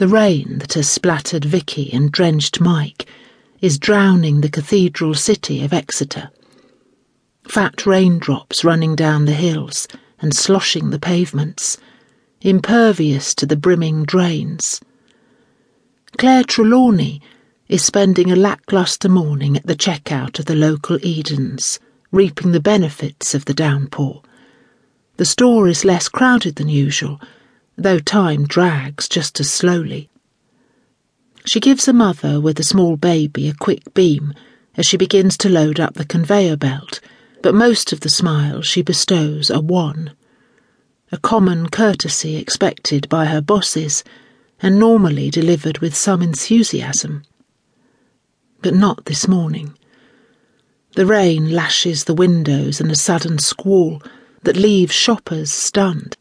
The rain that has splattered Vicki and drenched Mike is drowning the cathedral city of Exeter. Fat raindrops running down the hills and sloshing the pavements, impervious to the brimming drains. Claire Trelawney is spending a lacklustre morning at the checkout of the local Eadens, reaping the benefits of the downpour. The store is less crowded than usual, though time drags just as slowly. She gives a mother with a small baby a quick beam as she begins to load up the conveyor belt, but most of the smiles she bestows are wan. A common courtesy expected by her bosses and normally delivered with some enthusiasm. But not this morning. The rain lashes the windows in a sudden squall that leaves shoppers stunned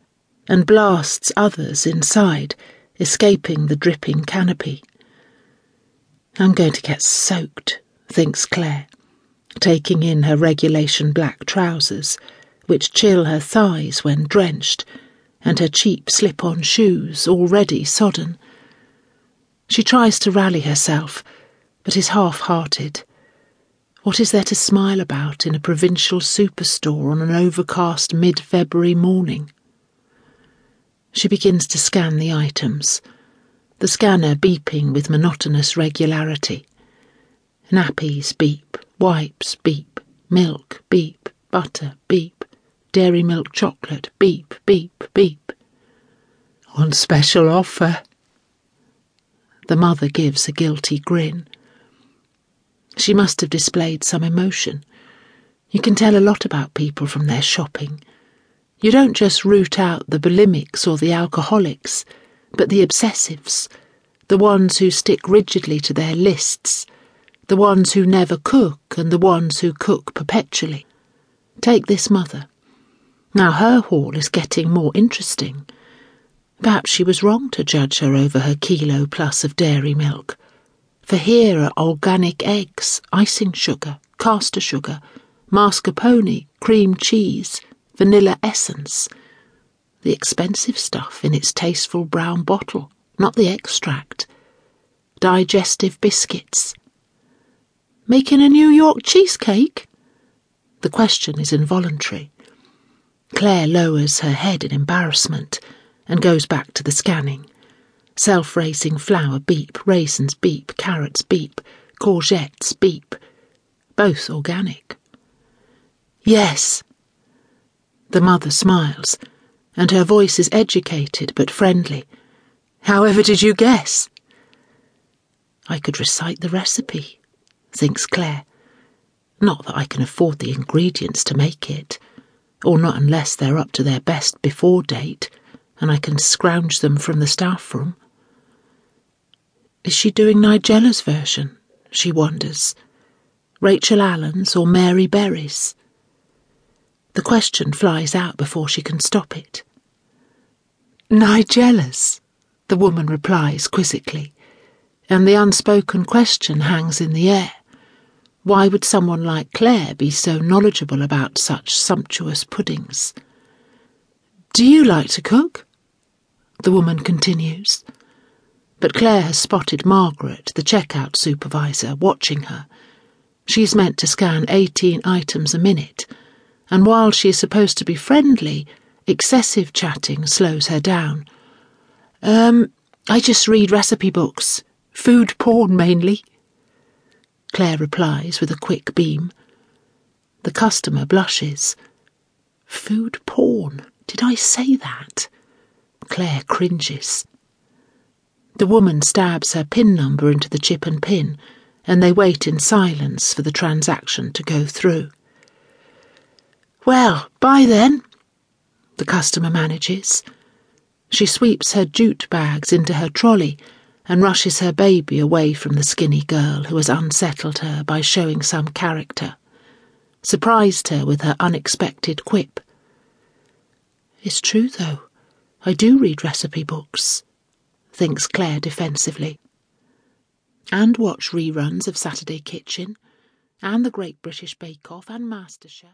and blasts others inside, escaping the dripping canopy. I'm going to get soaked, thinks Claire, taking in her regulation black trousers, which chill her thighs when drenched, and her cheap slip on shoes already sodden. She tries to rally herself, but is half hearted. What is there to smile about in a provincial superstore on an overcast mid February morning? She begins to scan the items, the scanner beeping with monotonous regularity. Nappies beep, wipes beep, milk beep, butter beep, dairy milk chocolate beep, beep, beep. On special offer. The mother gives a guilty grin. She must have displayed some emotion. You can tell a lot about people from their shopping. You don't just root out the bulimics or the alcoholics, but the obsessives, the ones who stick rigidly to their lists, the ones who never cook and the ones who cook perpetually. Take this mother. Now her haul is getting more interesting. Perhaps she was wrong to judge her over her kilo plus of dairy milk for here are organic eggs, icing sugar, caster sugar, mascarpone, cream cheese, vanilla essence. The expensive stuff in its tasteful brown bottle, not the extract. Digestive biscuits. Making a New York cheesecake? The question is involuntary. Claire lowers her head in embarrassment and goes back to the scanning. Self raising flour beep, raisins beep, carrots beep, courgettes beep. Both organic. Yes. The mother smiles, and her voice is educated but friendly. However did you guess? I could recite the recipe, thinks Claire. Not that I can afford the ingredients to make it, or not unless they're up to their best before date, and I can scrounge them from the staff room. Is she doing Nigella's version? She wonders. Rachel Allen's or Mary Berry's? The question flies out before she can stop it. Nigella's, the woman replies quizzically, and the unspoken question hangs in the air. Why would someone like Claire be so knowledgeable about such sumptuous puddings? Do you like to cook? The woman continues but Claire has spotted Margaret, the checkout supervisor, watching her. She's meant to scan 18 items a minute, and while she is supposed to be friendly, excessive chatting slows her down. Um, I just read recipe books. Food porn mainly. Claire replies with a quick beam. The customer blushes. Food porn? Did I say that? Claire cringes. The woman stabs her PIN number into the chip and pin, and they wait in silence for the transaction to go through. Well, bye then, the customer manages. She sweeps her jute bags into her trolley and rushes her baby away from the skinny girl who has unsettled her by showing some character, surprised her with her unexpected quip. It's true, though. I do read recipe books thinks Claire defensively. And watch reruns of Saturday Kitchen, and The Great British Bake Off, and MasterChef.